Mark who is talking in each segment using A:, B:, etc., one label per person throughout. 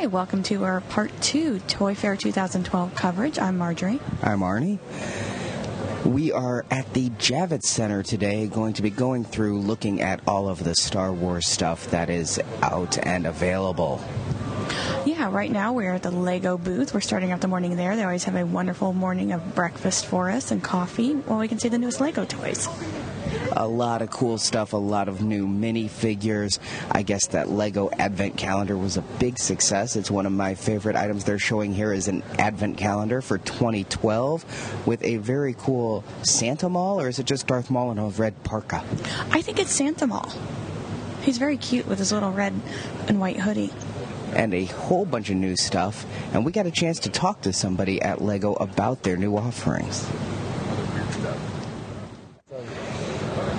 A: Hi, welcome to our part two Toy Fair 2012 coverage. I'm Marjorie.
B: I'm Arnie. We are at the Javits Center today, going to be going through looking at all of the Star Wars stuff that is out and available.
A: Yeah, right now we're at the Lego booth. We're starting out the morning there. They always have a wonderful morning of breakfast for us and coffee while we can see the newest Lego toys.
B: A lot of cool stuff, a lot of new minifigures. I guess that Lego Advent Calendar was a big success. It's one of my favorite items they're showing here is an Advent Calendar for 2012 with a very cool Santa Maul, or is it just Darth Maul in a red parka?
A: I think it's Santa Maul. He's very cute with his little red and white hoodie.
B: and a whole bunch of new stuff. And we got a chance to talk to somebody at Lego about their new offerings.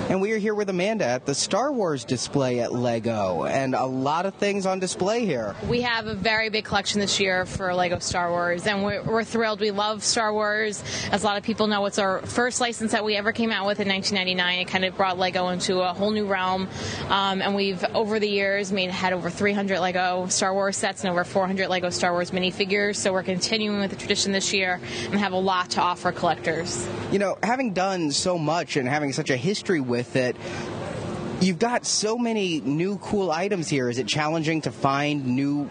B: And we are here with Amanda at the Star Wars display at Lego, and a lot of things on display here.
C: We have a very big collection this year for Lego Star Wars, and we're, we're thrilled. We love Star Wars. As a lot of people know, it's our first license that we ever came out with in 1999. It kind of brought Lego into a whole new realm, um, and we've over the years made had over 300 Lego Star Wars sets and over 400 Lego Star Wars minifigures. So we're continuing with the tradition this year and have a lot to offer collectors.
B: You know, having done so much and having such a history with it, you've got so many new cool items here. Is it challenging to find new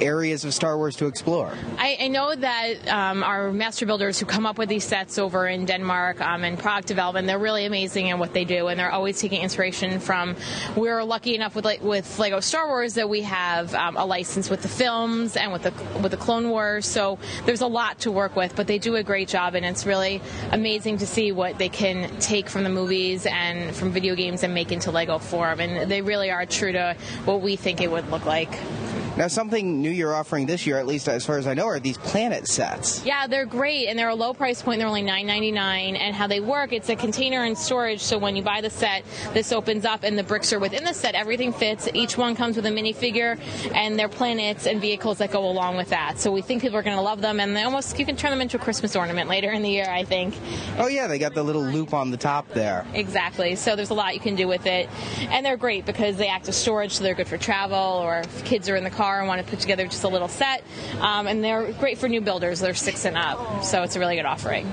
B: areas of Star Wars to explore?
C: I, I know that um, our master builders who come up with these sets over in Denmark um, and product development, they're really amazing in what they do, and they're always taking inspiration from. We're lucky enough with like, with Lego Star Wars that we have um, a license with the films and with the with the Clone Wars, so there's a lot to work with. But they do a great job, and it's really amazing to see what they can take from the movies and from video games and make into Lego form, and they really are true to what we think it would look like.
B: Now, something new you're offering this year, at least as far as I know, are these planet sets.
C: Yeah, they're great, and they're a low price point. They're only $9.99. And how they work, it's a container and storage. So when you buy the set, this opens up, and the bricks are within the set. Everything fits. Each one comes with a minifigure, and they're planets and vehicles that go along with that. So we think people are going to love them, and they almost you can turn them into a Christmas ornament later in the year. I think.
B: Oh yeah, they got the little loop on the top there.
C: Exactly. So there's a lot you can do with it, and they're great because they act as storage, so they're good for travel, or if kids are in the car and want to put together just a little set. Um, and they're great for new builders. They're six and up, so it's a really good offering.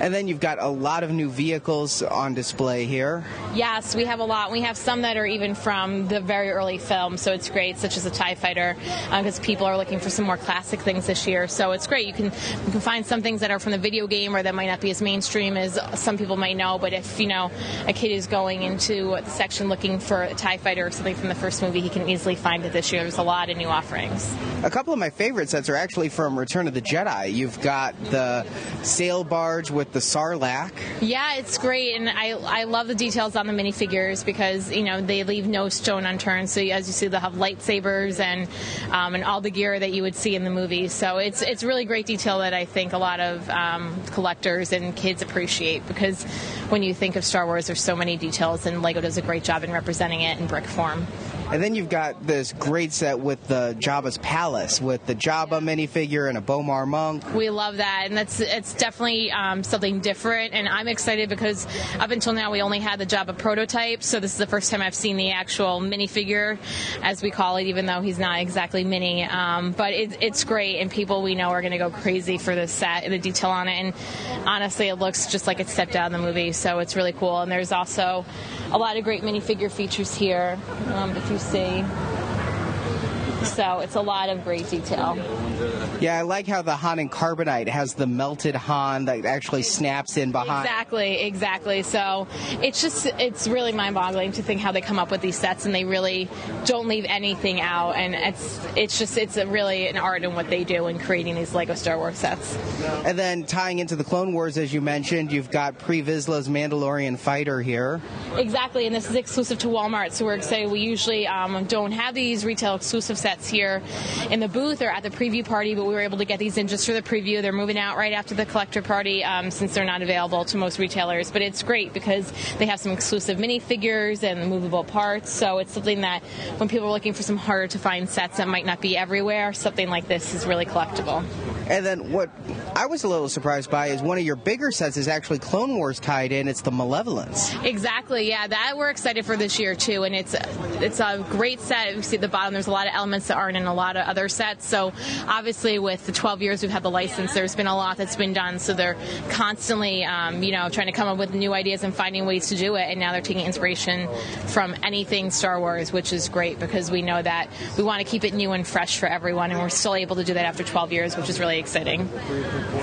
B: And then you've got a lot of new vehicles on display here.
C: Yes, we have a lot. We have some that are even from the very early film, so it's great, such as a Tie Fighter, because people are looking for some more classic things this year. So it's great. You can you can find some things that are from the video game or that might not be as mainstream as some people might know. But if you know a kid is going into the section looking for a Tie Fighter or something from the first movie, he can easily find it this year. There's a lot of new offerings.
B: A couple of my favorite sets are actually from Return of the Jedi. You've got the sail barge with the Sarlacc.
C: Yeah, it's great, and I I love the details on the minifigures because you know they leave no stone unturned. So as you see, they'll have lightsabers and um, and all the gear that you would see in the movie. So it's it's really great detail that I think a lot of um, collectors and kids appreciate because when you think of Star Wars, there's so many details, and Lego does a great job in representing it in brick form.
B: And then you've got this great set with the Jabba's Palace, with the Jabba minifigure and a B'omarr monk.
C: We love that, and that's it's definitely um, something different. And I'm excited because up until now we only had the Jabba prototype, so this is the first time I've seen the actual minifigure, as we call it, even though he's not exactly mini. Um, but it, it's great, and people we know are going to go crazy for this set and the detail on it. And honestly, it looks just like it's stepped out of the movie, so it's really cool. And there's also a lot of great minifigure features here, um, if you see. So it's a lot of great detail.
B: Yeah, I like how the Han in Carbonite has the melted Han that actually snaps in behind.
C: Exactly, exactly. So it's just it's really mind-boggling to think how they come up with these sets and they really don't leave anything out. And it's it's just it's a really an art in what they do in creating these Lego Star Wars sets.
B: And then tying into the Clone Wars, as you mentioned, you've got Pre Vizsla's Mandalorian fighter here.
C: Exactly, and this is exclusive to Walmart, so we're excited. We usually um, don't have these retail exclusive sets here in the booth or at the preview party, but we were able to get these in just for the preview. They're moving out right after the collector party um, since they're not available to most retailers. But it's great because they have some exclusive minifigures and movable parts. So it's something that when people are looking for some harder to find sets that might not be everywhere, something like this is really collectible.
B: And then what I was a little surprised by is one of your bigger sets is actually Clone Wars tied in. It's the Malevolence.
C: Exactly. Yeah, that we're excited for this year too, and it's it's a great set. You see at the bottom, there's a lot of elements that aren't in a lot of other sets. So obviously, with the 12 years we've had the license, there's been a lot that's been done. So they're constantly, um, you know, trying to come up with new ideas and finding ways to do it. And now they're taking inspiration from anything Star Wars, which is great because we know that we want to keep it new and fresh for everyone, and we're still able to do that after 12 years, which is really exciting.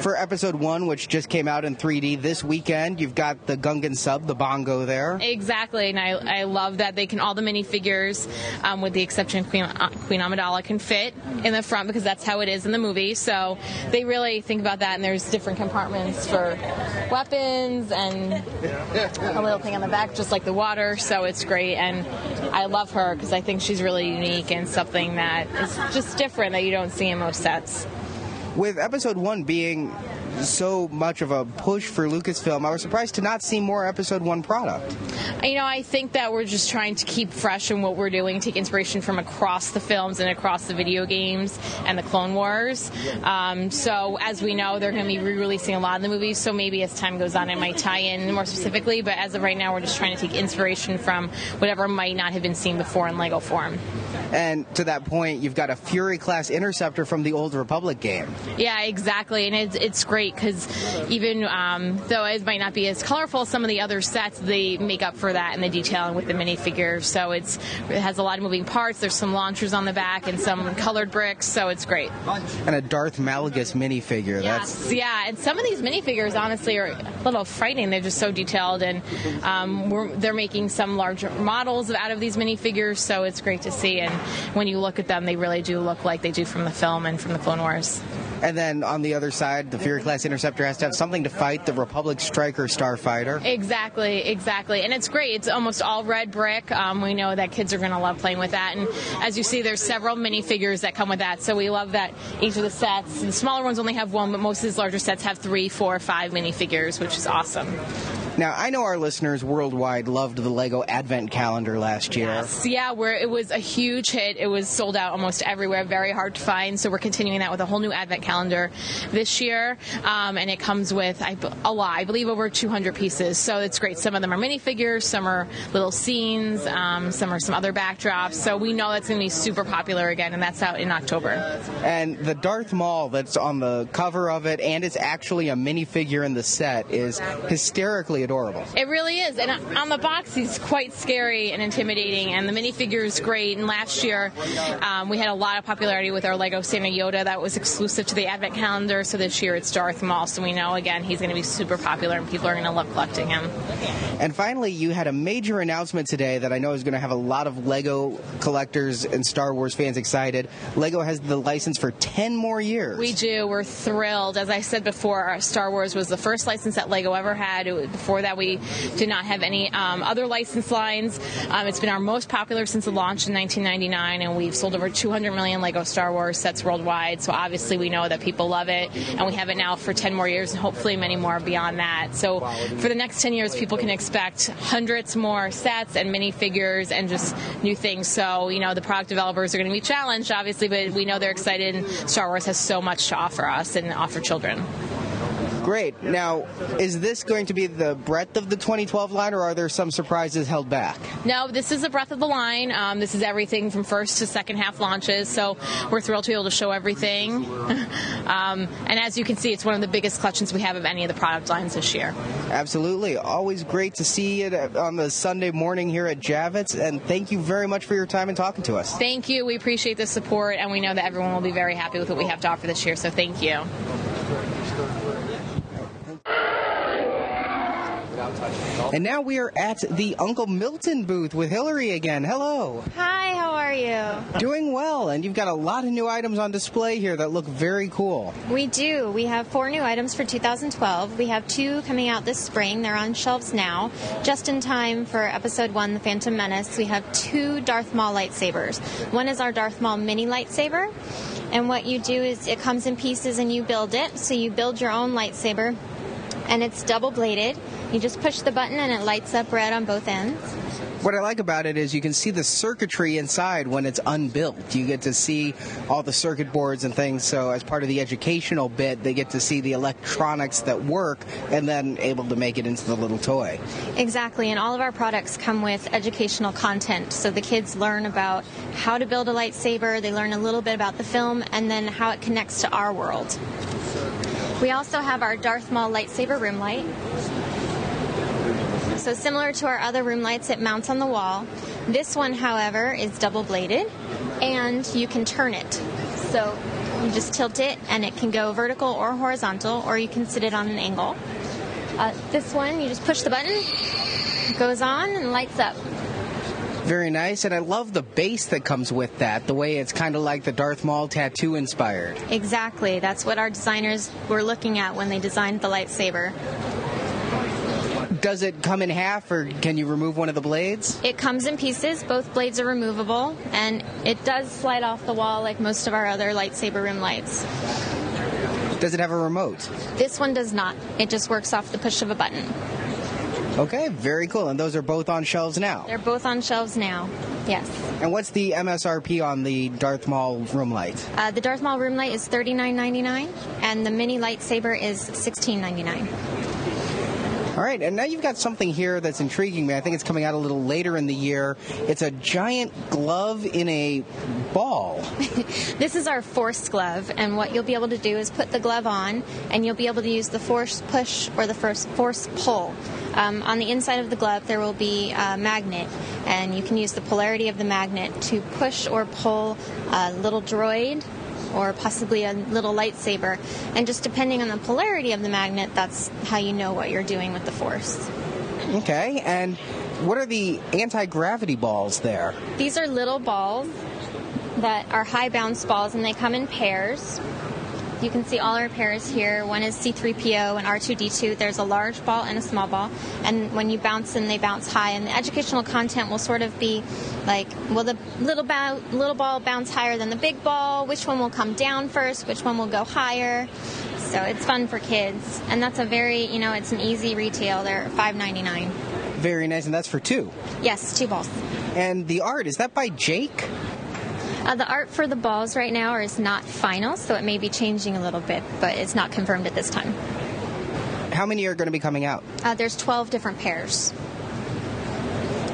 B: For episode one, which just came out in 3D this weekend, you've got the Gungan sub, the bongo there.
C: Exactly, and I, I love that they can all the minifigures, um, with the exception of Queen, uh, Queen Amidala, can fit in the front because that's how it is in the movie. So they really think about that, and there's different compartments for weapons and a little thing on the back, just like the water. So it's great, and I love her because I think she's really unique and something that is just different that you don't see in most sets.
B: With episode one being so much of a push for Lucasfilm, I was surprised to not see more episode one product.
C: You know, I think that we're just trying to keep fresh in what we're doing, take inspiration from across the films and across the video games and the Clone Wars. Um, so, as we know, they're going to be re releasing a lot of the movies, so maybe as time goes on, it might tie in more specifically. But as of right now, we're just trying to take inspiration from whatever might not have been seen before in Lego form.
B: And to that point, you've got a Fury class interceptor from the Old Republic game.
C: Yeah, exactly. And it's, it's great because even um, though it might not be as colorful as some of the other sets, they make up for that in the detailing with the minifigure. So it's it has a lot of moving parts. There's some launchers on the back and some colored bricks. So it's great.
B: And a Darth Malgus minifigure.
C: Yes,
B: That's
C: yeah. And some of these minifigures, honestly, are a little frightening. They're just so detailed, and um, we're, they're making some larger models out of these minifigures. So it's great to see. And when you look at them, they really do look like they do from the film and from the Clone Wars.
B: And then on the other side, the Fury class interceptor has to have something to fight the Republic Striker starfighter.
C: Exactly, exactly. And it's great. It's almost all red brick. Um, we know that kids are going to love playing with that. And as you see, there's several minifigures that come with that. So we love that each of the sets, the smaller ones only have one, but most of these larger sets have three, four, five minifigures, which is awesome.
B: Now, I know our listeners worldwide loved the Lego Advent Calendar last year.
C: Yes, yeah, where it was a huge hit. It was sold out almost everywhere, very hard to find. So we're continuing that with a whole new Advent calendar this year, um, and it comes with I, a lot. I believe over 200 pieces. So it's great. Some of them are minifigures, some are little scenes, um, some are some other backdrops. So we know that's going to be super popular again, and that's out in October.
B: And the Darth Maul that's on the cover of it, and it's actually a minifigure in the set, is hysterically adorable.
C: It really is. And on the box, he's quite scary and intimidating, and the minifigure is great. And last year, um, we had a lot of popularity with our Lego Santa Yoda that was exclusive to the Advent calendar. So this year, it's Darth Maul. So we know, again, he's going to be super popular, and people are going to love collecting him.
B: And finally, you had a major announcement today that I know is going to have a lot of Lego collectors and Star Wars fans excited. Lego has the license for 10 more years.
C: We do. We're thrilled. As I said before, Star Wars was the first license that Lego ever had. It, before Before that, we did not have any um, other licensed lines. Um, it's been our most popular since the launch in 1999, and we've sold over 200 million Lego Star Wars sets worldwide. So obviously, we know that people love it, and we have it now for 10 more years, and hopefully many more beyond that. So for the next 10 years, people can expect hundreds more sets and minifigures and just new things. So you know, the product developers are going to be challenged, obviously, but we know they're excited. And Star Wars has so much to offer us and offer children.
B: Great. Now, is this going to be the breadth of the 2012 line, or are there some surprises held back?
C: No, this is the breadth of the line. Um, this is everything from first to second half launches, so we're thrilled to be able to show everything. um, and as you can see, it's one of the biggest collections we have of any of the product lines this year.
B: Absolutely. Always great to see it on the Sunday morning here at Javits, and thank you very much for your time and talking to us.
C: Thank you. We appreciate the support, and we know that everyone will be very happy with what we have to offer this year, so thank you.
B: And now we are at the Uncle Milton booth with Hillary again. Hello.
D: Hi, how are you?
B: Doing well, and you've got a lot of new items on display here that look very cool.
D: We do. We have four new items for 2012. We have two coming out this spring. They're on shelves now, just in time for episode one, The Phantom Menace. We have two Darth Maul lightsabers. One is our Darth Maul mini lightsaber, and what you do is it comes in pieces and you build it. So you build your own lightsaber, and it's double bladed. You just push the button and it lights up red on both ends.
B: What I like about it is you can see the circuitry inside when it's unbuilt. You get to see all the circuit boards and things. So, as part of the educational bit, they get to see the electronics that work and then able to make it into the little toy.
D: Exactly, and all of our products come with educational content. So the kids learn about how to build a lightsaber, they learn a little bit about the film, and then how it connects to our world. We also have our Darth Maul lightsaber room light. So similar to our other room lights, it mounts on the wall. This one, however, is double bladed and you can turn it. So you just tilt it and it can go vertical or horizontal or you can sit it on an angle. Uh, this one, you just push the button, it goes on and lights up.
B: Very nice, and I love the base that comes with that. The way it's kind of like the Darth Maul tattoo inspired.
D: Exactly. That's what our designers were looking at when they designed the lightsaber.
B: Does it come in half, or can you remove one of the blades?
D: It comes in pieces. Both blades are removable, and it does slide off the wall like most of our other lightsaber rim lights.
B: Does it have a remote?
D: This one does not. It just works off the push of a button.
B: Okay, very cool. And those are both on shelves now.
D: They're both on shelves now. Yes.
B: And what's the MSRP on the Darth Maul room light?
D: Uh, the Darth Maul room light is $39.99, and the mini lightsaber is $16.99.
B: All right, and now you've got something here that's intriguing me. I think it's coming out a little later in the year. It's a giant glove in a ball.
D: this is our force glove, and what you'll be able to do is put the glove on, and you'll be able to use the force push or the first force pull. Um, on the inside of the glove, there will be a magnet, and you can use the polarity of the magnet to push or pull a little droid or possibly a little lightsaber. And just depending on the polarity of the magnet, that's how you know what you're doing with the force.
B: Okay, and what are the anti gravity balls there?
D: These are little balls that are high bounce balls, and they come in pairs. You can see all our pairs here. One is C3PO and R2D2. There's a large ball and a small ball. And when you bounce them, they bounce high. And the educational content will sort of be like, will the little, ba- little ball bounce higher than the big ball? Which one will come down first? Which one will go higher? So it's fun for kids. And that's a very, you know, it's an easy retail. They're $5.99.
B: Very nice, and that's for two.
D: Yes, two balls.
B: And the art, is that by Jake?
D: Uh, the art for the balls right now is not final, so it may be changing a little bit, but it's not confirmed at this time.
B: How many are going to be coming out?
D: Uh, there's 12 different pairs.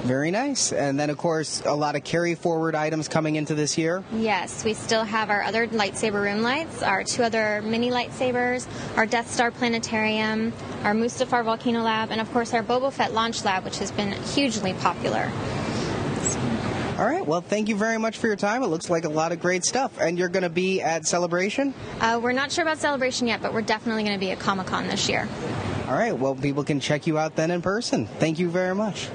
B: Very nice. And then, of course, a lot of carry forward items coming into this year.
D: Yes, we still have our other lightsaber room lights, our two other mini lightsabers, our Death Star planetarium, our Mustafar volcano lab, and of course our Boba Fett launch lab, which has been hugely popular.
B: All right. Well, thank you very much for your time. It looks like a lot of great stuff. And you're going to be at Celebration?
D: Uh, we're not sure about Celebration yet, but we're definitely going to be at Comic Con this year.
B: All right. Well, people can check you out then in person. Thank you very much.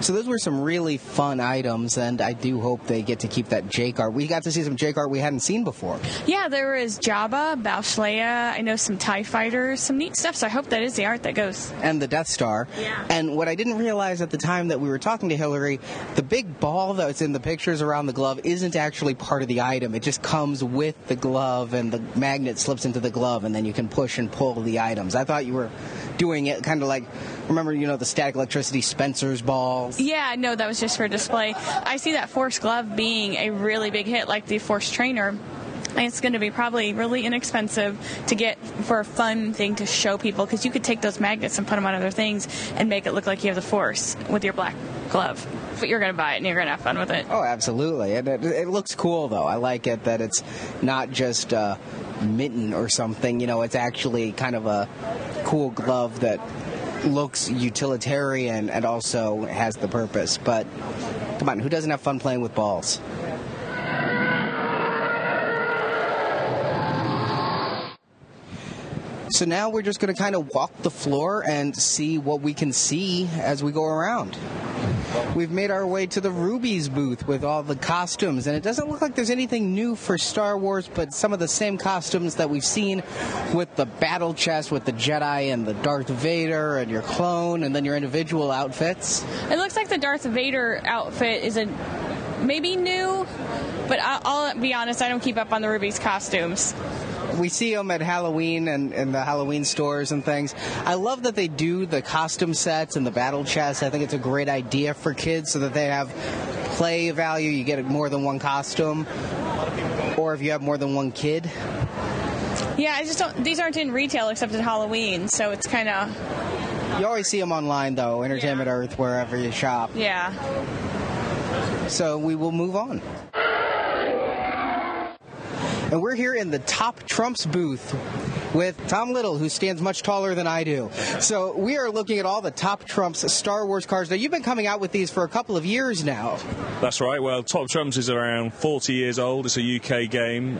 B: So those were some really fun items, and I do hope they get to keep that Jake art. We got to see some Jake art we hadn't seen before.
A: Yeah, there was Jabba, Boushh I know some TIE fighters, some neat stuff, so I hope that is the art that goes.
B: And the Death Star.
A: Yeah.
B: And what I didn't realize at the time that we were talking to Hillary, the big ball that's in the pictures around the glove isn't actually part of the item. It just comes with the glove, and the magnet slips into the glove, and then you can push and pull the items. I thought you were doing it kind of like remember you know the static electricity Spencer's balls.
A: Yeah, no, that was just for display. I see that Force glove being a really big hit, like the Force trainer. And it's going to be probably really inexpensive to get for a fun thing to show people because you could take those magnets and put them on other things and make it look like you have the Force with your black glove. But you're going to buy it and you're going to have fun with it.
B: Oh, absolutely. And it, it looks cool though. I like it that it's not just a mitten or something. You know, it's actually kind of a cool glove that looks utilitarian and also has the purpose. But come on, who doesn't have fun playing with balls? So now we're just going to kind of walk the floor and see what we can see as we go around. We've made our way to the Rubie's booth with all the costumes, and it doesn't look like there's anything new for Star Wars, but some of the same costumes that we've seen with the battle chest with the Jedi and the Darth Vader and your clone, and then your individual outfits.
A: It looks like the Darth Vader outfit is a maybe new, but I'll, I'll be honest, I don't keep up on the Rubie's costumes
B: we see them at Halloween and in the Halloween stores and things. I love that they do the costume sets and the battle chests. I think it's a great idea for kids so that they have play value. You get more than one costume, or if you have more than one kid.
A: Yeah, I just don't. These aren't in retail except at Halloween, so it's kind of.
B: You always see them online though, Entertainment
A: Yeah.
B: Earth, wherever you shop.
A: Yeah.
B: So we will move on. And we're here in the Top Trumps booth with Tom Little, who stands much taller than I do. So we are looking at all the Top Trumps Star Wars cars. Now, you've been coming out with these for a couple of years now.
E: That's right. Well, Top Trumps is around 40 years old. It's a UK game.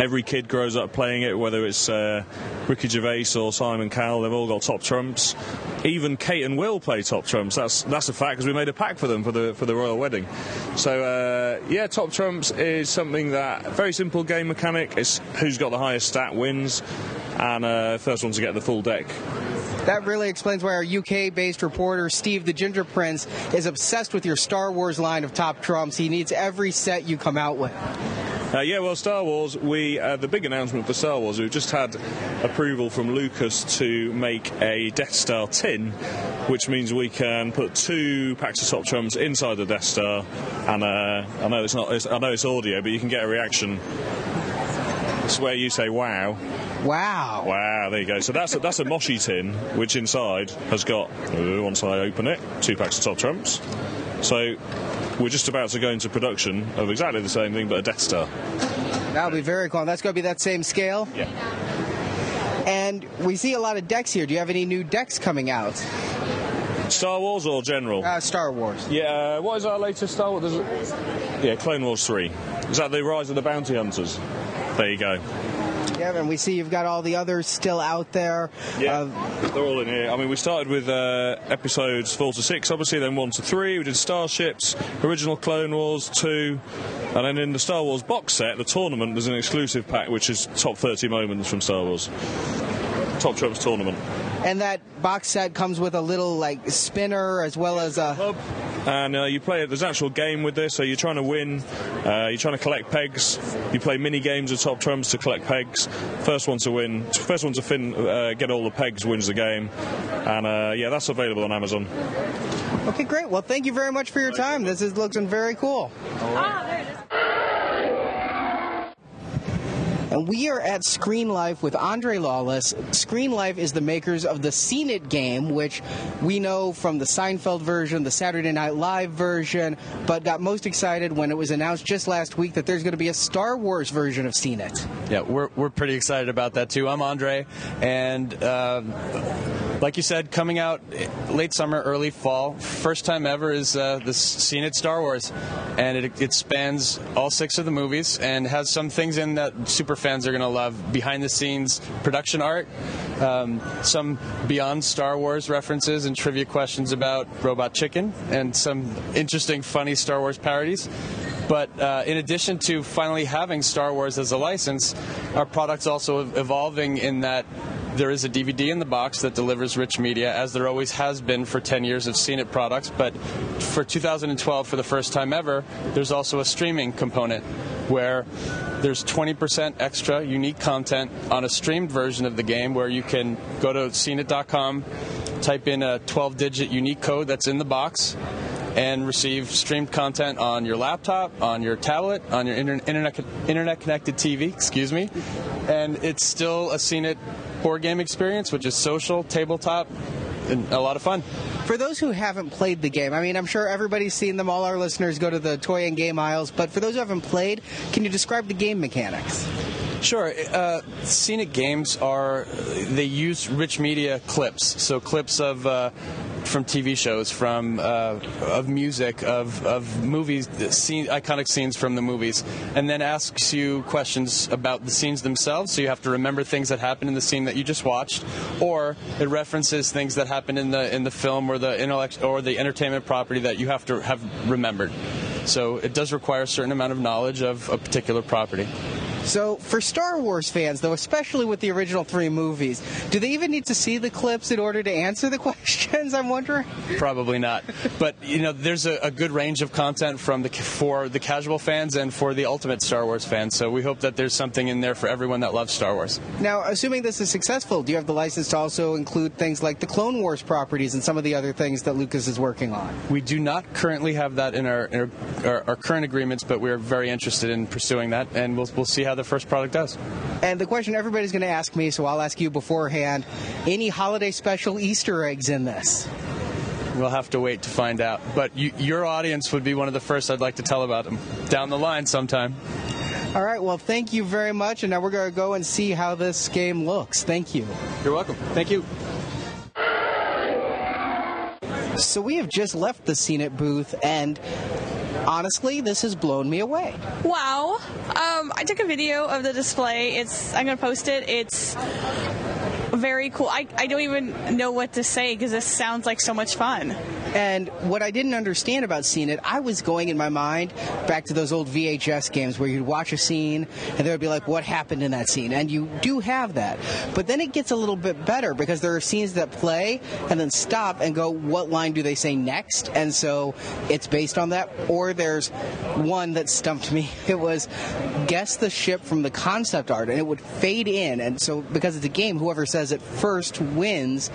E: Every kid grows up playing it, whether it's uh, Ricky Gervais or Simon Cowell. They've all got Top Trumps. Even Kate and Will play Top Trumps. That's that's a fact because we made a pack for them for the for the royal wedding. So uh, yeah, Top Trumps is something that very simple game mechanic. It's who's got the highest stat wins, and uh, first one to get the full deck
B: That really explains why our UK based reporter, Steve the Ginger Prince, is obsessed with your Star Wars line of Top Trumps. He needs every set you come out with.
E: Uh, yeah, well, Star Wars, we uh, the big announcement for Star Wars, we've just had approval from Lucas to make a Death Star tin, which means we can put two packs of Top Trumps inside the Death Star, and uh, I know it's not, it's, I know it's audio, but you can get a reaction. It's where you say "Wow."
B: Wow.
E: Wow, there you go. So that's a, that's a Moshi tin, which inside has got, uh, once I open it, two packs of top trumps. So we're just about to go into production of exactly the same thing, but a Death Star.
B: That'll be very cool. That's going to be that same scale.
E: Yeah.
B: And we see a lot of decks here. Do you have any new decks coming out?
E: Star Wars or general?
B: Uh, Star Wars.
E: yeah, uh, what is our latest Star Wars? Yeah, Clone Wars 3. Is that the Rise of the Bounty Hunters? There you go.
B: Yeah, and we see you've got all the others still out there.
E: Yeah,
B: Uh,
E: they're all in here. I mean, we started with uh, episodes four to six, obviously, then one to three. We did Starships, original Clone Wars two, and then in the Star Wars box set, the tournament, there's an exclusive pack which is top 30 moments from Star Wars. Top Trumps tournament.
B: And that box set comes with a little like spinner as well as a.
E: Hub. And uh, you play it. There's an actual game with this, so you're trying to win. Uh, you're trying to collect pegs. You play mini games of top trumps to collect pegs. First one to win, first one to fin, uh, get all the pegs wins the game. And uh, yeah, that's available on Amazon.
B: Okay, great. Well, thank you very much for your time. This is looking very cool. And we are at Screenlife with Andre Lawless. Screenlife is the makers of the Scene It game, which we know from the Seinfeld version, the Saturday Night Live version, but got most excited when it was announced just last week that there's going to be a Star Wars version of Scene It.
F: Yeah, we're, we're pretty excited about that too. I'm Andre, and uh, like you said, coming out late summer, early fall. First time ever is uh, the Scene It Star Wars, and it, it spans all six of the movies and has some things in that super fans are going to love. Behind the scenes production art, um, some beyond Star Wars references and trivia questions about Robot Chicken, and some interesting, funny Star Wars parodies. But uh, in addition to finally having Star Wars as a license, our product's also evolving in that there is a DVD in the box that delivers rich media, as there always has been for 10 years of It products. But for 2012, for the first time ever, there's also a streaming component where there's 20% extra unique content on a streamed version of the game where you can go to sceneit.com, type in a 12 digit unique code that's in the box and receive streamed content on your laptop, on your tablet, on your internet internet connected TV, excuse me. And it's still a Scene It board game experience, which is social, tabletop, and a lot of fun.
B: For those who haven't played the game, I mean, I'm sure everybody's seen them. All our listeners go to the toy and game aisles. But for those who haven't played, can you describe the game mechanics?
F: Sure. Uh, Scene It games are they use rich media clips, so clips of uh, from TV shows, from uh, of music, of of movies, scene, iconic scenes from the movies, and then asks you questions about the scenes themselves. So you have to remember things that happened in the scene that you just watched, or it references things that happened in the in the film or the intellect or the entertainment property that you have to have remembered. So it does require a certain amount of knowledge of a particular property.
B: So, for Star Wars fans, though, especially with the original three movies, do they even need to see the clips in order to answer the questions? I'm wondering.
F: Probably not. But you know, there's a, a, good range of content from the for the casual fans and for the ultimate Star Wars fans. So we hope that there's something in there for everyone that loves Star Wars.
B: Now, assuming this is successful, do you have the license to also include things like the Clone Wars properties and some of the other things that Lucas is working on?
F: We do not currently have that in our in our, our, current agreements, but we're very interested in pursuing that, and we'll we'll see how the first product does.
B: And the question everybody's going to ask me, so I'll ask you beforehand any holiday special Easter eggs in this?
F: We'll have to wait to find out. But you, your audience would be one of the first I'd like to tell about them down the line sometime.
B: All right, well, thank you very much. And now we're going to go and see how this game looks. Thank you.
F: You're welcome. Thank you.
B: So we have just left the Scene It booth, and honestly, this has blown me away.
A: Wow. Um, I took a video of the display. It's I'm going to post it. It's very cool. I, I don't even know what to say because this sounds like so much fun.
B: And what I didn't understand about Scene It, I was going in my mind back to those old VHS games where you'd watch a scene and there would be like, what happened in that scene? And you do have that. But then it gets a little bit better because there are scenes that play and then stop and go, what line do they say next? And so it's based on that. Or there's one that stumped me. It was guess the ship from the concept art and it would fade in. And so because it's a game, whoever says it first wins.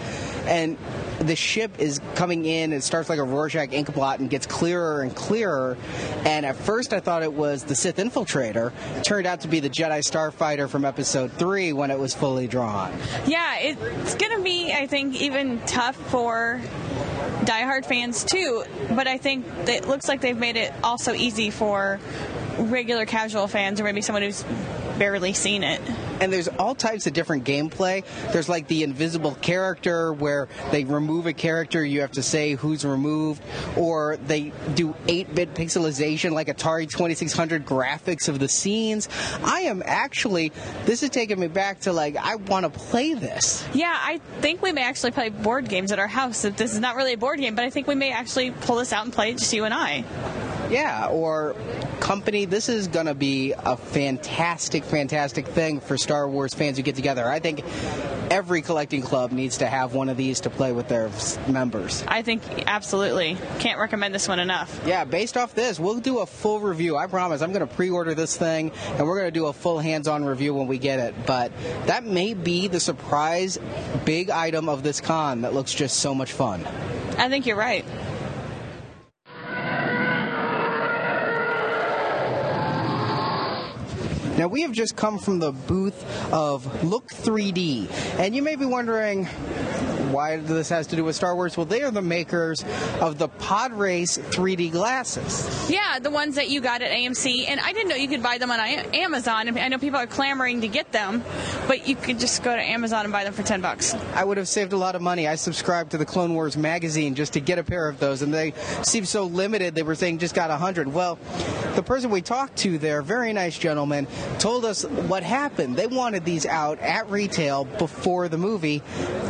B: And the ship is coming in. It starts like a Rorschach ink blot and gets clearer and clearer. And at first, I thought it was the Sith infiltrator. It turned out to be the Jedi starfighter from Episode Three when it was fully drawn.
A: Yeah, it's gonna be, I think, even tough for diehard fans too. But I think it looks like they've made it also easy for regular casual fans or maybe someone who's barely seen it
B: and there's all types of different gameplay. There's like the invisible character where they remove a character, you have to say who's removed, or they do 8-bit pixelization like Atari 2600 graphics of the scenes. I am actually this is taking me back to like I want to play this.
A: Yeah, I think we may actually play board games at our house. This is not really a board game, but I think we may actually pull this out and play it just you and I.
B: Yeah, or company. This is going to be a fantastic, fantastic thing for Star Wars fans who get together. I think every collecting club needs to have one of these to play with their members.
A: I think absolutely. Can't recommend this one enough.
B: Yeah, based off this, we'll do a full review. I promise. I'm going to pre order this thing and we're going to do a full hands on review when we get it. But that may be the surprise big item of this con that looks just so much fun.
A: I think you're right.
B: Now, we have just come from the booth of Look 3D, and you may be wondering, why this has to do with Star Wars? Well, they are the makers of the Pod Race 3D glasses.
A: Yeah, the ones that you got at AMC, and I didn't know you could buy them on Amazon. I know people are clamoring to get them, but you could just go to Amazon and buy them for ten bucks.
B: I would have saved a lot of money. I subscribed to the Clone Wars magazine just to get a pair of those, and they seemed so limited. They were saying just got a hundred. Well, the person we talked to there, very nice gentleman, told us what happened. They wanted these out at retail before the movie.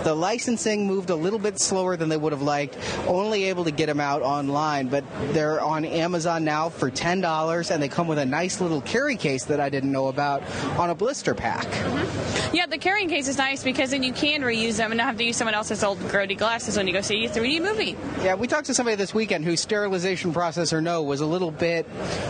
B: The licensing moved a little bit slower than they would have liked, only able to get them out online, but they're on Amazon now for $10 and they come with a nice little carry case that I didn't know about on a blister pack.
A: Mm-hmm. Yeah, the carrying case is nice because then you can reuse them and not have to use someone else's old grody glasses when you go see a 3D movie.
B: Yeah, we talked to somebody this weekend whose sterilization process or no was a little bit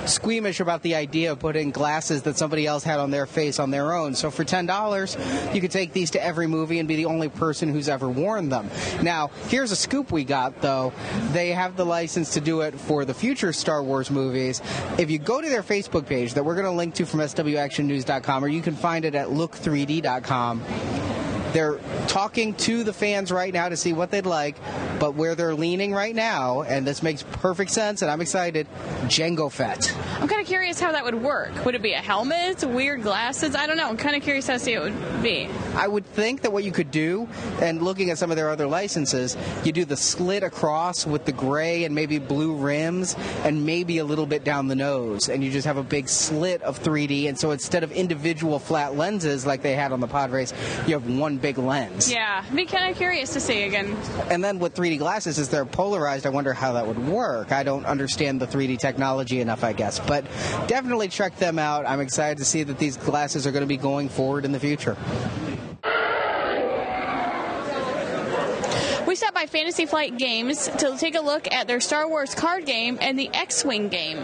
B: squeamish about the idea of putting glasses that somebody else had on their face on their own. So for $10, you could take these to every movie and be the only person who's ever worn them. Now, here's a scoop we got though. They have the license to do it for the future Star Wars movies. If you go to their Facebook page that we're going to link to from swactionnews.com or you can find it at look3d.com they're talking to the fans right now to see what they'd like, but where they're leaning right now, and this makes perfect sense, and I'm excited, Jango Fett.
A: I'm kind of curious how that would work. Would it be a helmet, weird glasses? I don't know. I'm kind of curious how to see it would be.
B: I would think that what you could do, and looking at some of their other licenses, you do the slit across with the gray and maybe blue rims, and maybe a little bit down the nose, and you just have a big slit of 3D. And so instead of individual flat lenses like they had on the pod race, you have one big lens.
A: Yeah, I'd be kind of curious to see again.
B: And then with 3D glasses, is they're polarized, I wonder how that would work. I don't understand the 3D technology enough, I guess. But definitely check them out. I'm excited to see that these glasses are going to be going forward in the future.
A: We stopped by Fantasy Flight Games to take a look at their Star Wars card game and the X Wing game.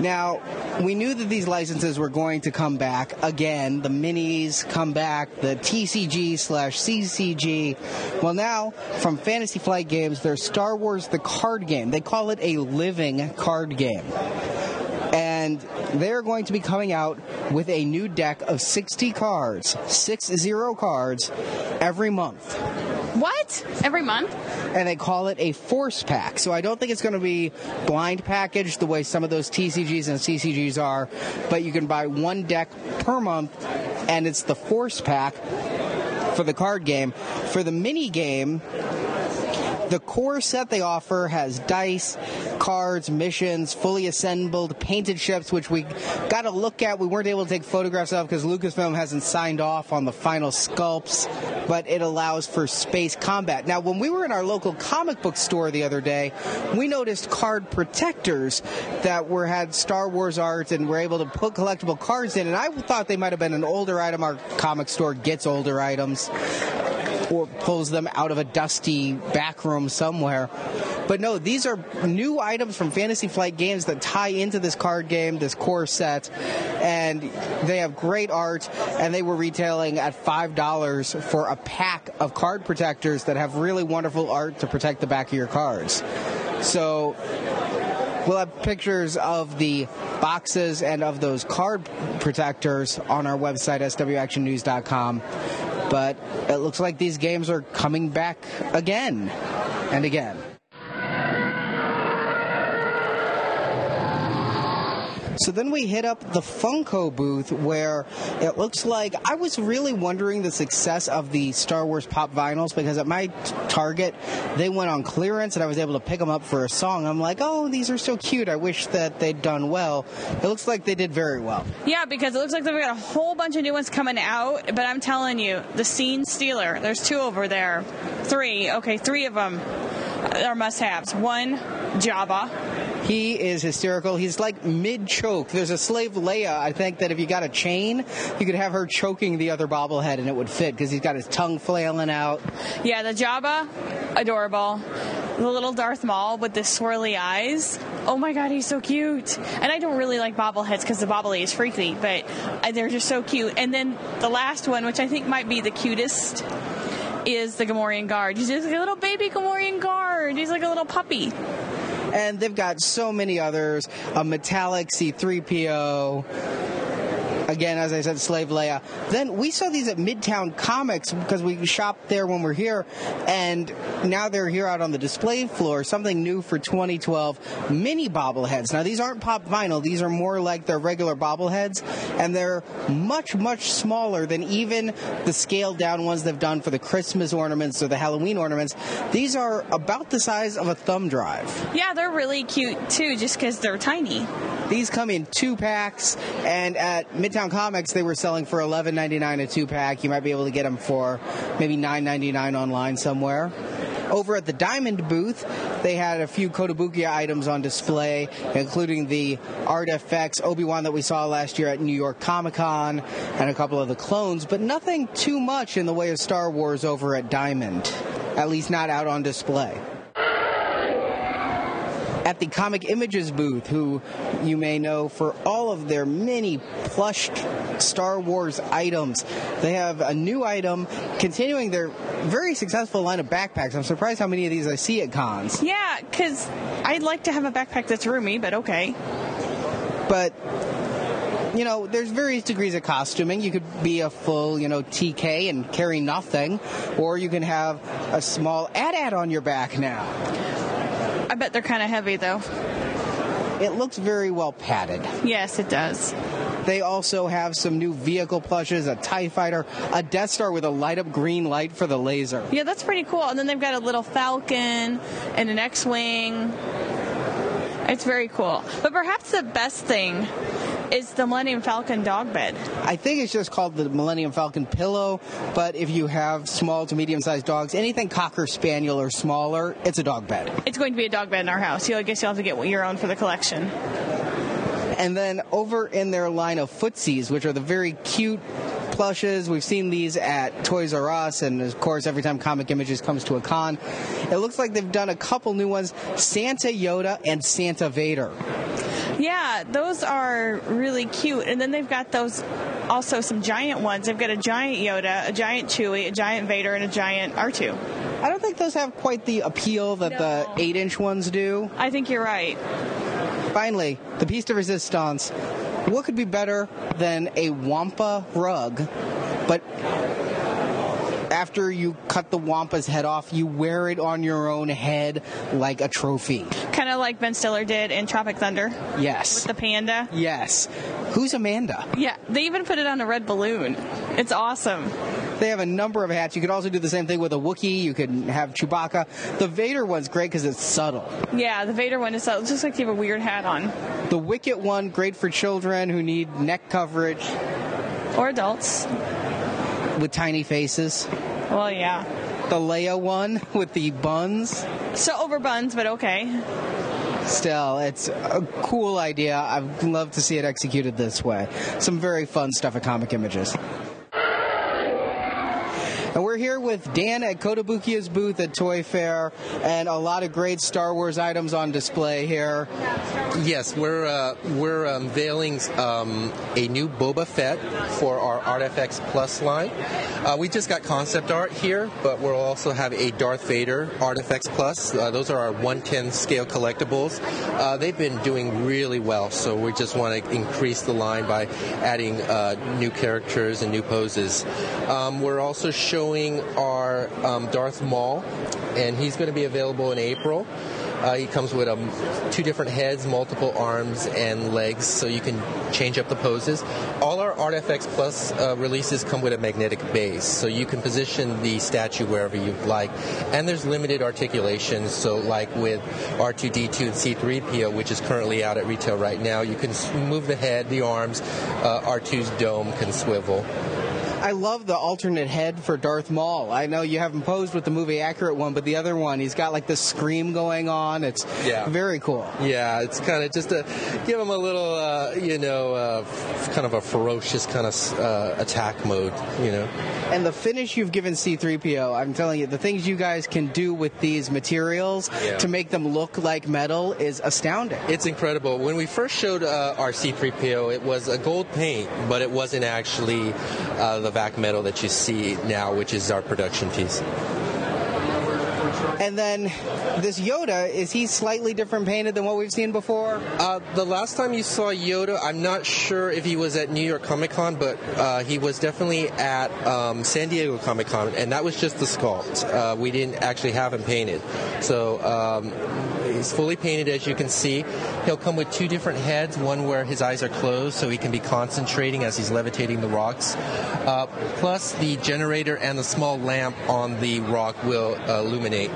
B: Now, we knew that these licenses were going to come back again. The minis come back, the TCG slash CCG. Well, now from Fantasy Flight Games, there's Star Wars the card game. They call it a living card game. And they're going to be coming out with a new deck of 60 cards, six zero cards, every month.
A: What? Every month?
B: And they call it a force pack. So I don't think it's going to be blind packaged the way some of those TCGs and CCGs are, but you can buy one deck per month, and it's the force pack for the card game. For the mini game, the core set they offer has dice, cards, missions, fully assembled painted ships, which we got to look at. We weren't able to take photographs of because Lucasfilm hasn't signed off on the final sculpts, but it allows for space combat. Now, when we were in our local comic book store the other day, we noticed card protectors that were had Star Wars art and were able to put collectible cards in, and I thought they might have been an older item. Our comic store gets older items or pulls them out of a dusty back room somewhere. But no, these are new items from Fantasy Flight Games that tie into this card game, this core set, and they have great art. And they were retailing at five dollars for a pack of card protectors that have really wonderful art to protect the back of your cards. So we'll have pictures of the boxes and of those card protectors on our website, swactionnews.com. But it looks like these games are coming back again and again. So then we hit up the Funko booth where it looks like I was really wondering the success of the Star Wars pop vinyls because at my Target they went on clearance and I was able to pick them up for a song. I'm like, oh, these are so cute. I wish that they'd done well. It looks like they did very well.
A: Yeah, because it looks like they've got a whole bunch of new ones coming out. But I'm telling you, the Scene Stealer, there's two over there. Three. Okay, three of them are must haves. One, Jabba.
B: He is hysterical. He's like mid choke. There's a slave Leia, I think, that if you got a chain, you could have her choking the other bobblehead and it would fit because he's got his tongue flailing out.
A: Yeah, the Jabba, adorable. The little Darth Maul with the swirly eyes. Oh my god, he's so cute. And I don't really like bobbleheads because the bobbly is freaky, but uh, they're just so cute. And then the last one, which I think might be the cutest, is the Gamorrean guard. He's just like a little baby Gamorrean guard. He's like a little puppy
B: and they've got so many others a metallic C3PO. Again, as I said, Slave Leia. Then we saw these at Midtown Comics because we shopped there when we're here, and now they're here out on the display floor. Something new for 2012: mini bobbleheads. Now these aren't pop vinyl; these are more like their regular bobbleheads, and they're much much smaller than even the scaled down ones they've done for the Christmas ornaments or the Halloween ornaments. These are about the size of a thumb drive.
A: Yeah, they're really cute too, just because they're tiny.
B: These come in two packs, and at Midtown Comics they were selling for $11.99 a two pack. You might be able to get them for maybe $9.99 online somewhere. Over at the Diamond booth, they had a few Kotobukiya items on display, including the Artifacts Obi-Wan that we saw last year at New York Comic Con, and a couple of the clones, but nothing too much in the way of Star Wars over at Diamond. At least not out on display at the Comic Images booth, who you may know for all of their many plush Star Wars items. They have a new item continuing their very successful line of backpacks. I'm surprised how many of these I see at cons.
A: Yeah, because I'd like to have a backpack that's roomy, but okay.
B: But you know, there's various degrees of costuming. You could be a full, you know, TK and carry nothing, or you can have a small AT-AT on your back now.
A: I bet they're kind of heavy, though.
B: It looks very well padded.
A: Yes, it does.
B: They also have some new vehicle plushes, a TIE fighter, a Death Star with a light up green light for the laser.
A: Yeah, that's pretty cool. And then they've got a little Falcon and an X Wing. It's very cool. But perhaps the best thing is the Millennium Falcon dog bed.
B: I think it's just called the Millennium Falcon pillow, but if you have small to medium sized dogs, anything Cocker Spaniel or smaller, it's a dog bed.
A: It's going to be a dog bed in our house. I guess you'll have to get your own for the collection.
B: And then over in their line of footsies, which are the very cute plushes. We've seen these at Toys R Us, and of course, every time Comic Images comes to a con, it looks like they've done a couple new ones Santa Yoda and Santa Vader.
A: Yeah, those are really cute. And then they've got those also some giant ones. They've got a giant Yoda, a giant Chewie, a giant Vader, and a giant R2.
B: I don't think those have quite the appeal that
A: No.
B: the 8 inch ones do.
A: I think you're right.
B: Finally, the piece de resistance. What could be better than a Wampa rug, but after you cut the Wampa's head off, you wear it on your own head like a trophy?
A: Kind of like Ben Stiller did in Tropic Thunder,
B: Yes.
A: the panda.
B: Yes. Who's Amanda?
A: Yeah, they even put it on a red balloon. It's awesome.
B: They have a number of hats. You could also do the same thing with a Wookiee. You could have Chewbacca. The Vader one's great because it's subtle.
A: Yeah, the Vader one is so, it's just like you have a weird hat on.
B: The Wicket one, great for children who need neck coverage
A: Or adults.
B: With tiny faces.
A: Well, yeah.
B: The Leia one with the buns.
A: So over buns, but okay.
B: Still, it's a cool idea. I'd love to see it executed this way. Some very fun stuff at Comic Images. And we're here with Dan at Kotobukiya's booth at Toy Fair, and a lot of great Star Wars items on display here.
G: Yes, we're uh, we're unveiling um, a new Boba Fett for our ArtFX Plus line. Uh, we just got concept art here, but we'll also have a Darth Vader ArtFX Plus. Uh, those are our 110 scale collectibles. Uh, they've been doing really well, so we just want to increase the line by adding uh, new characters and new poses. Um, we're also showing our um, Darth Maul, and he's going to be available in April. Uh, he comes with um, two different heads, multiple arms and legs, so you can change up the poses. All our ArtFX Plus uh, releases come with a magnetic base, so you can position the statue wherever you'd like. And there's limited articulations, so like with R2D2 and C3PO, which is currently out at retail right now, you can move the head, the arms, uh, R2's dome can swivel.
B: I love the alternate head for Darth Maul. I know you haven't posed with the movie accurate one, but the other one, he's got like the scream going on. It's
G: Yeah.
B: very cool.
G: Yeah, it's kind of just to give him a little, uh, you know, uh, f- kind of a ferocious kind of uh, attack mode, you know.
B: And the finish you've given C3PO, I'm telling you, the things you guys can do with these materials
G: Yeah.
B: to make them look like metal is astounding.
G: It's incredible. When we first showed uh, our C3PO, it was a gold paint, but it wasn't actually uh, the vac metal that you see now, which is our production piece.
B: And then this Yoda, is he slightly different painted than what we've seen before?
G: Uh, the last time you saw Yoda, I'm not sure if he was at New York Comic Con, but uh, he was definitely at um, San Diego Comic Con, and that was just the sculpt. Uh, we didn't actually have him painted. So um, he's fully painted, as you can see. He'll come with two different heads, one where his eyes are closed, so he can be concentrating as he's levitating the rocks. Uh, plus, the generator and the small lamp on the rock will uh, illuminate.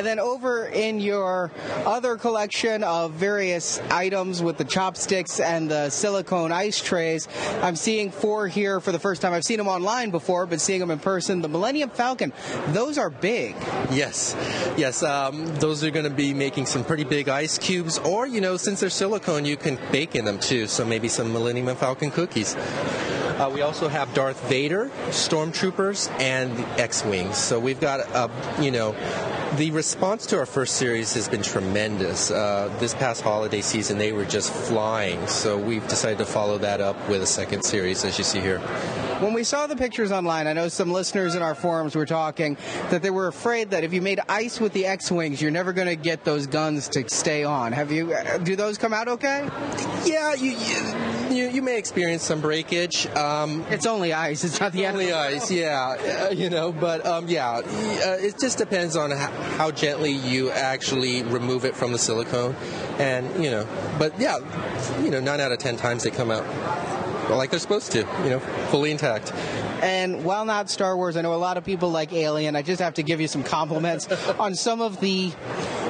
B: And then over in your other collection of various items with the chopsticks and the silicone ice trays, I'm seeing four here for the first time. I've seen them online before, but seeing them in person, the Millennium Falcon, those are big.
G: Yes, yes. Um, those are going to be making some pretty big ice cubes, or you know, since they're silicone, you can bake in them too. So maybe some Millennium Falcon cookies. Uh, we also have Darth Vader, Stormtroopers, and X-wings. So we've got, uh, you know, the response to our first series has been tremendous. Uh, this past holiday season, they were just flying. So we've decided to follow that up with a second series, as you see here.
B: When we saw the pictures online, I know some listeners in our forums were talking that they were afraid that if you made ice with the X-wings, you're never going to get those guns to stay on. Have you? uh, Do those come out okay?
G: Yeah, you you, you may experience some breakage. Um,
B: It's only ice. It's not the end. of
G: only
B: the
G: ice, yeah, uh, you know. But um, yeah, uh, it just depends on how, how gently you actually remove it from the silicone, and you know. But yeah, you know, nine out of ten times they come out like they're supposed to, you know, fully intact.
B: And while not Star Wars, I know a lot of people like Alien. I just have to give you some compliments on some of the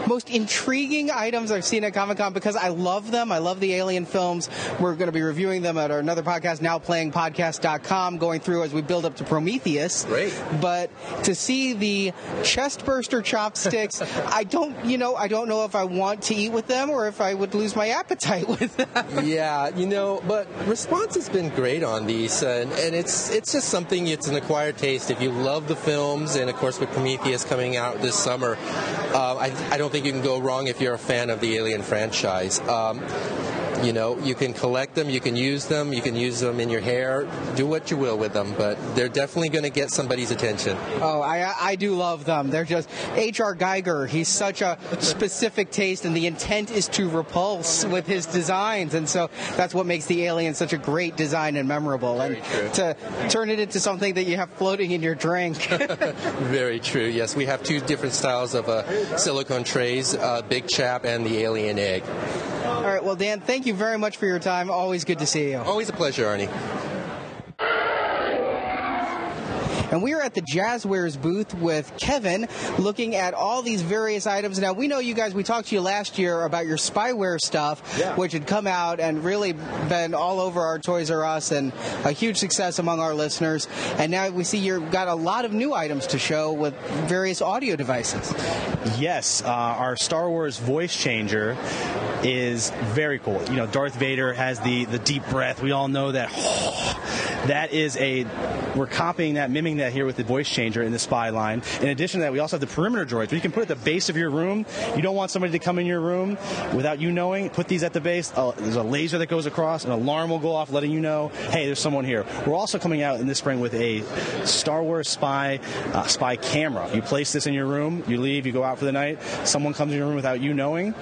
B: most intriguing items I've seen at Comic Con because I love them. I love the Alien films. We're going to be reviewing them at our another podcast, now playing podcast.com, going through as we build up to Prometheus.
G: Great.
B: But to see the chest burster chopsticks, I don't, you know, I don't know if I want to eat with them or if I would lose my appetite with them.
G: yeah, you know, but response has been great on these, and, and it's it's just something. It's an acquired taste. If you love the films, and of course with Prometheus coming out this summer, uh, I, I don't think you can go wrong if you're a fan of the Alien franchise. Um, you know, you can collect them, you can use them, you can use them in your hair, do what you will with them, but they're definitely going to get somebody's attention.
B: Oh, I I do love them. They're just H.R. Geiger. He's such a specific taste, and the intent is to repulse with his designs, and so that's what makes the alien such a great design and memorable. and
G: true.
B: to turn it into something that you have floating in your drink.
G: Very true. Yes, we have two different styles of uh, silicone trays, uh, Big Chap and the Alien Egg.
B: All right. Well, Dan, thank you very much for your time. Always good to see you.
G: Always a pleasure, Arnie.
B: And we are at the Jazwares booth with Kevin looking at all these various items. Now, we know you guys, we talked to you last year about your spyware stuff,
H: Yeah.
B: which had come out and really been all over our Toys R Us and a huge success among our listeners. And now we see you've got a lot of new items to show with various audio devices.
H: Yes, uh, our Star Wars voice changer is very cool. You know, Darth Vader has the the deep breath. We all know that. That is a we're copying that, mimicking that here with the voice changer in the spy line. In addition to that, we also have the perimeter droids. You can put at the base of your room. You don't want somebody to come in your room without you knowing. Put these at the base. Uh, there's a laser that goes across. An alarm will go off, letting you know, hey, there's someone here. We're also coming out in this spring with a Star Wars spy uh, spy camera. You place this in your room. You leave. You go out for the night. Someone comes in your room without you knowing.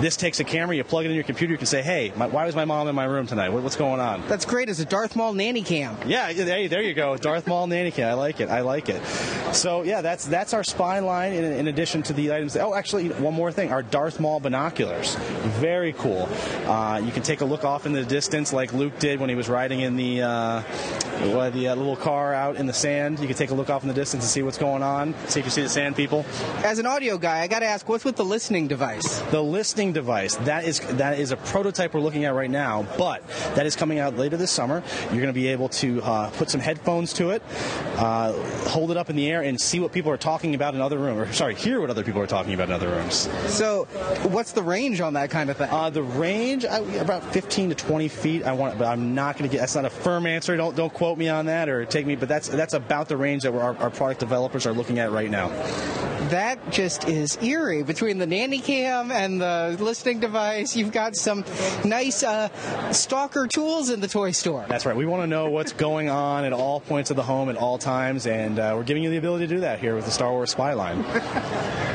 H: This takes a camera. You plug it in your computer. You can say, hey, my, why was my mom in my room tonight? What, what's going on?
B: That's great. as a Darth Maul nanny cam.
H: Yeah, there, there you go. Darth Maul nanny. I like it. I like it. So yeah, that's that's our spine line. In, in addition to the items. Oh, actually, one more thing. Our Darth Maul binoculars. Very cool. Uh, you can take a look off in the distance, like Luke did when he was riding in the uh, what, the uh, little car out in the sand. You can take a look off in the distance and see what's going on. See if you see the sand people.
B: As an audio guy, I got to ask, what's with the listening device?
H: The listening device that is that is a prototype we're looking at right now, but that is coming out later this summer. You're going to be able to uh, put some headphones to it, uh, hold it up in the air, and see what people are talking about in other rooms. Or sorry, hear what other people are talking about in other rooms.
B: So, what's the range on that kind of thing?
H: Uh, the range I, about 15 to 20 feet. I want, but I'm not going to get. That's not a firm answer. Don't don't quote me on that or take me. But that's that's about the range that we're, our, our product developers are looking at right now.
B: that just is eerie. Between the nanny cam and the listening device, you've got some nice uh, stalker tools in the toy store.
H: That's right. We want to know what's going on at all points of the home at all times, and uh, we're giving you the ability to do that here with the Star Wars Spy line.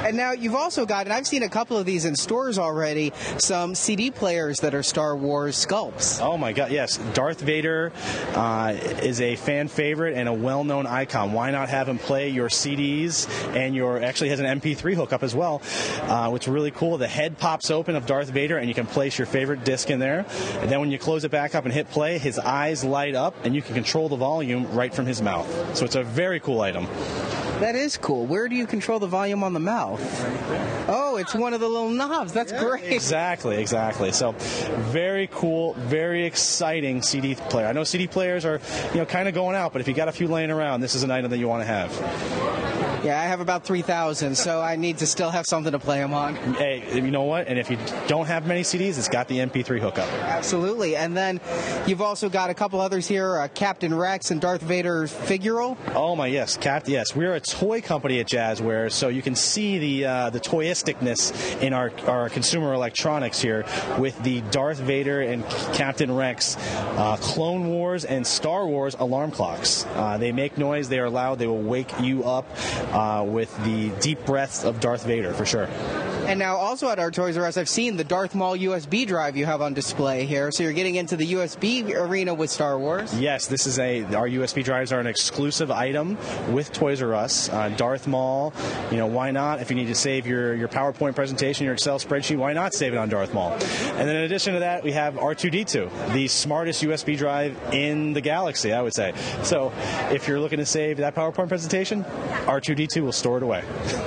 B: and now you've also got, and I've seen a couple of these in stores already, some CD players that are Star Wars sculpts.
H: Oh my God! Yes, Darth Vader uh, is a fan favorite and a well-known icon. Why not have him play your CDs and your actually has an MP3 hookup as well, uh, which is really cool. The head pops open of Darth Vader, and you can place your favorite disc in there. And then when you close it back up and hit play, his eyes light up, and you can control the volume right from his mouth. So it's a very cool item.
B: That is cool. Where do you control the volume on the mouth? Oh, it's one of the little knobs. That's yeah, great.
H: Exactly, exactly. So, very cool, very exciting CD player. I know CD players are, you know, kind of going out, but if you got a few laying around, this is an item that you want to have.
B: Yeah, I have about 3,000, so I need to still have something to play them on.
H: Hey, you know what? And if you don't have many CDs, it's got the MP3 hookup.
B: Absolutely. And then you've also got a couple others here uh, Captain Rex and Darth Vader figural.
H: Oh, my, yes. Cap- yes, we're a toy company at Jazwares, so you can see the, uh, the toyisticness in our, our consumer electronics here with the Darth Vader and Captain Rex uh, Clone Wars and Star Wars alarm clocks. Uh, they make noise, they are loud, they will wake you up uh, with the deep breaths of Darth Vader for sure.
B: And now, also at our Toys R Us, I've seen the Darth Maul USB drive you have on display here. So you're getting into the USB arena with Star Wars.
H: Yes, this is a our USB drives are an exclusive item with Toys R Us. Uh, Darth Maul, you know, why not? If you need to save your your PowerPoint presentation, your Excel spreadsheet, why not save it on Darth Maul? And then in addition to that, we have R2D2, the smartest USB drive in the galaxy, I would say. So if you're looking to save that PowerPoint presentation, R2D2 will store it away.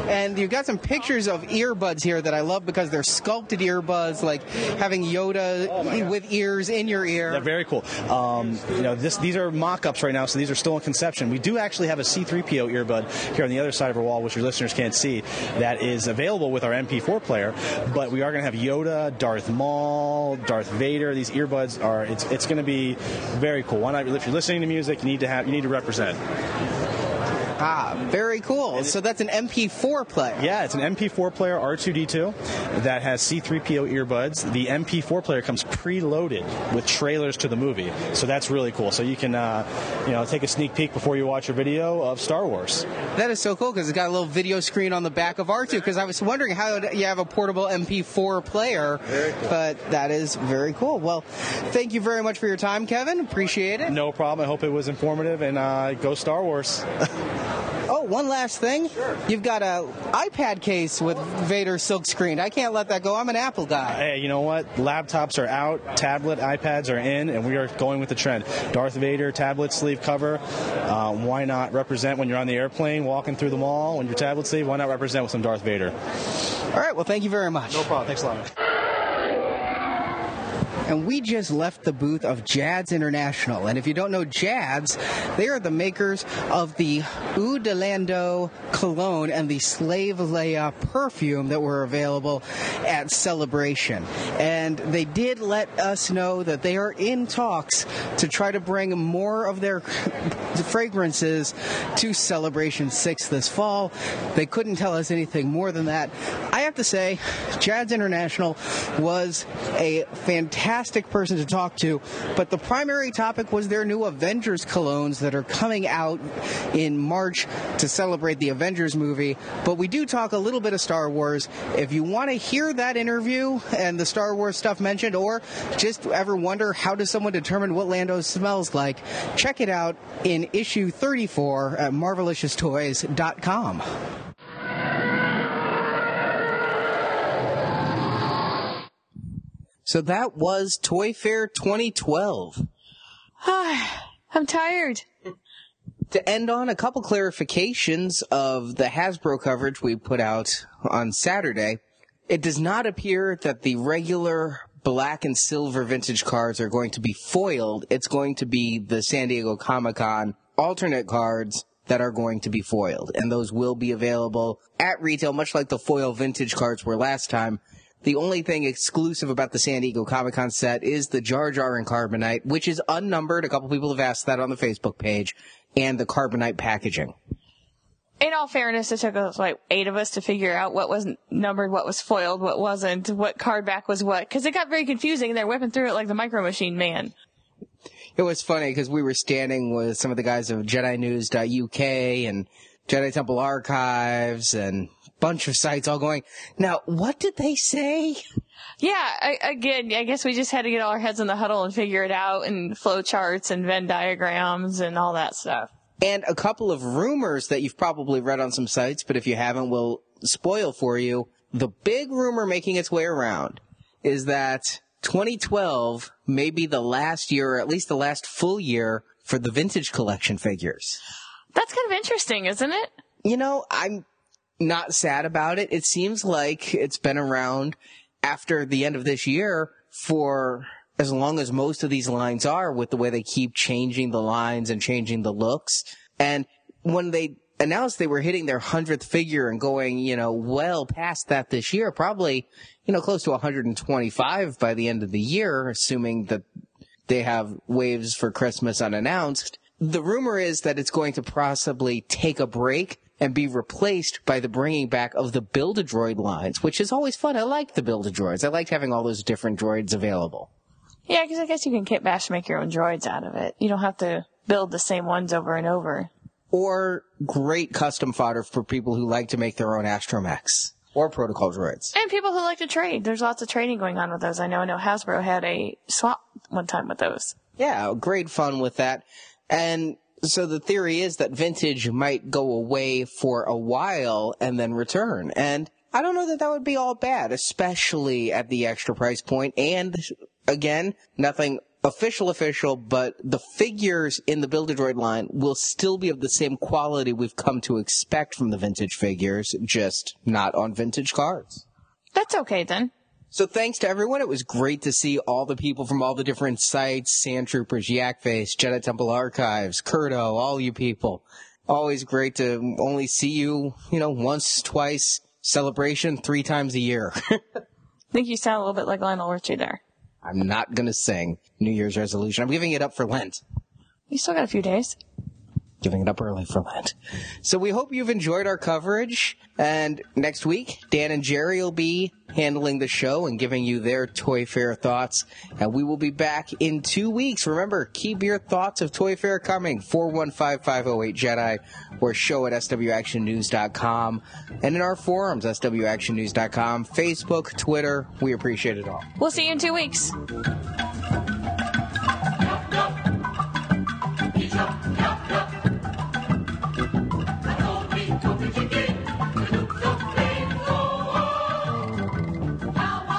B: And you've got some pictures of earbuds here that I love because they're sculpted earbuds, like having Yoda oh with ears in your ear.
H: They're very cool. Um, you know, this, these are mock-ups right now, so these are still in conception. We do actually have a C-3PO earbud here on the other side of our wall, which your listeners can't see, that is available with our MP4 player. But we are going to have Yoda, Darth Maul, Darth Vader. These earbuds are it's it's going to be very cool. Why not? If you're listening to music, you need to have you need to represent.
B: Ah, very cool. So that's an MP4 player.
H: Yeah, it's an MP4 player R2D2 that has C3PO earbuds. The MP4 player comes preloaded with trailers to the movie, so that's really cool. So you can, uh, you know, take a sneak peek before you watch a video of Star Wars.
B: That is so cool because it's got a little video screen on the back of R2. Because I was wondering how you have a portable MP4 player, cool. but that is very cool. Well, thank you very much for your time, Kevin. Appreciate it.
H: No problem. I hope it was informative, and uh, go Star Wars.
B: Oh, one last thing. Sure. You've got a iPad case with Vader silk screen. I can't let that go. I'm an Apple guy.
H: Hey, you know what? Laptops are out, tablet, iPads are in, and we are going with the trend. Darth Vader tablet sleeve cover. Uh, why not represent when you're on the airplane, walking through the mall, when your tablet sleeve? Why not represent with some Darth Vader?
B: All right. Well, thank you very much.
H: No problem. Thanks a lot
B: and we just left the booth of Jads International. And if you don't know Jads, they are the makers of the Eau cologne and the Slave Leia perfume that were available at Celebration. And they did let us know that they are in talks to try to bring more of their fragrances to Celebration 6 this fall. They couldn't tell us anything more than that. I have to say, Jads International was a fantastic fantastic person to talk to. But the primary topic was their new Avengers colognes that are coming out in March to celebrate the Avengers movie. But we do talk a little bit of Star Wars. If you want to hear that interview and the Star Wars stuff mentioned, or just ever wonder how does someone determine what Lando smells like, check it out in issue 34 at marvelicioustoys.com. So that was Toy Fair 2012.
A: Ah, I'm tired.
B: To end on a couple clarifications of the Hasbro coverage we put out on Saturday, it does not appear that the regular black and silver vintage cards are going to be foiled. It's going to be the San Diego Comic Con alternate cards that are going to be foiled. And those will be available at retail, much like the foil vintage cards were last time. The only thing exclusive about the San Diego Comic Con set is the Jar Jar and Carbonite, which is unnumbered. A couple people have asked that on the Facebook page, and the Carbonite packaging.
A: in all fairness, it took us like eight of us to figure out what was numbered, what was foiled, what wasn't, what card back was what, because it got very confusing. They're whipping through it like the Micro Machine Man.
B: It was funny because we were standing with some of the guys of JediNews.uk and Jedi Temple Archives and bunch of sites all going, now, what did they say?
A: Yeah, I, again, I guess we just had to get all our heads in the huddle and figure it out, and flow charts and Venn diagrams and all that stuff.
B: And a couple of rumors that you've probably read on some sites, but if you haven't, we'll spoil for you. The big rumor making its way around is that 2012 may be the last year, or at least the last full year, for the vintage collection figures.
A: That's kind of interesting, isn't it?
B: You know, I'm not sad about it. It seems like it's been around after the end of this year for as long as most of these lines are with the way they keep changing the lines and changing the looks. And when they announced they were hitting their hundredth figure and going, you know, well past that this year, probably, you know, close to 125 by the end of the year, assuming that they have waves for Christmas unannounced. The rumor is that it's going to possibly take a break and be replaced by the bringing back of the Build-A-Droid lines, which is always fun. I like the Build-A-Droids. I liked having all those different droids available.
A: Yeah, because I guess you can kit bash to make your own droids out of it. You don't have to build the same ones over and over.
B: Or great custom fodder for people who like to make their own astromechs or protocol droids.
A: And people who like to trade. There's lots of trading going on with those. I know. I know Hasbro had a swap one time with those.
B: Yeah, great fun with that. And so the theory is that vintage might go away for a while and then return. And I don't know that that would be all bad, especially at the extra price point. And again, nothing official official, but the figures in the Build-A-Droid line will still be of the same quality we've come to expect from the vintage figures, just not on vintage cards.
A: That's okay then.
B: So thanks to everyone. It was great to see all the people from all the different sites, Sand Troopers, Yakface, Jedi Temple Archives, Curto, all you people. Always great to only see you, you know, once, twice, celebration, three times a year.
A: I think you sound a little bit like Lionel Richie there.
B: I'm not gonna sing New Year's resolution. I'm giving it up for Lent.
A: You still got a few days.
B: Giving it up early for Lent. So we hope you've enjoyed our coverage. And next week, Dan and Jerry will be handling the show and giving you their Toy Fair thoughts. And we will be back in two weeks. Remember, keep your thoughts of Toy Fair coming. 415-508-JEDI or show at swactionnews.com. And in our forums, swactionnews.com, Facebook, Twitter. We appreciate it all.
A: We'll see you in two weeks.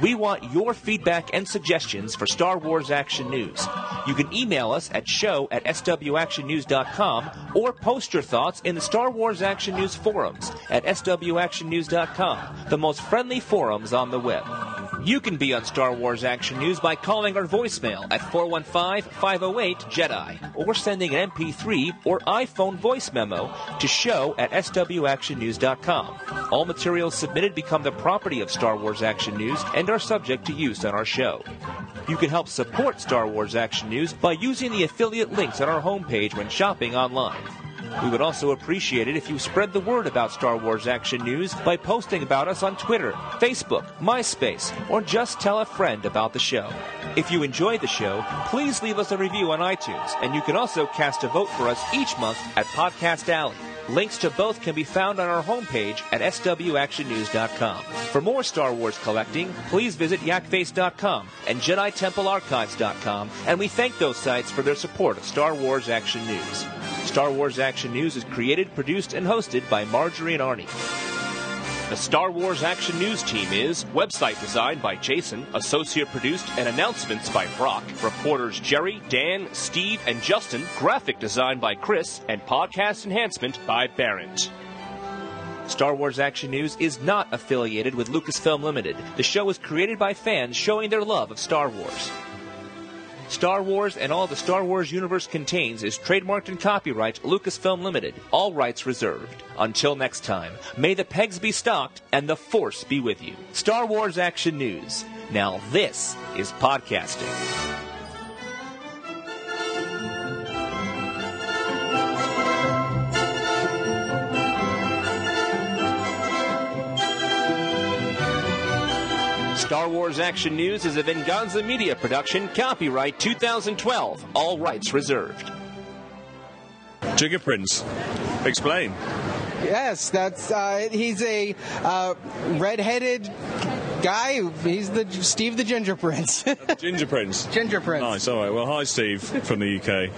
I: We want your feedback and suggestions for Star Wars Action News. You can email us at show at swactionnews.com or post your thoughts in the Star Wars Action News forums at swactionnews.com, the most friendly forums on the web. You can be on Star Wars Action News by calling our voicemail at 415-508-JEDI or sending an MP3 or iPhone voice memo to show at swactionnews.com. All materials submitted become the property of Star Wars Action News and are subject to use on our show. You can help support Star Wars Action News by using the affiliate links on our homepage when shopping online. We would also appreciate it if you spread the word about Star Wars Action News by posting about us on Twitter, Facebook, MySpace, or just tell a friend about the show. If you enjoyed the show, please leave us a review on iTunes, and you can also cast a vote for us each month at Podcast Alley. Links to both can be found on our homepage at swactionnews.com. For more Star Wars collecting, please visit yakface.com and JediTempleArchives.com, and we thank those sites for their support of Star Wars Action News. Star Wars Action News is created, produced, and hosted by Marjorie and Arnie. The Star Wars Action News team is website designed by Jason, associate produced and announcements by Brock, reporters Jerry, Dan, Steve, and Justin, graphic design by Chris, and podcast enhancement by Barrett. Star Wars Action News is not affiliated with Lucasfilm Limited. The show is created by fans showing their love of Star Wars. Star Wars and all the Star Wars universe contains is trademarked and copyright Lucasfilm Limited. All rights reserved. Until next time, may the pegs be stocked and the Force be with you. Star Wars Action News. Now this is podcasting. Star Wars Action News is a Venganza Media production, copyright 2012, all rights reserved.
E: Jigger Prince. Explain.
B: Yes, that's uh, he's a uh, red-headed guy. He's the Steve the Ginger Prince.
E: Ginger Prince.
B: Ginger Prince.
E: Nice. All right. Well, hi, Steve from the UK.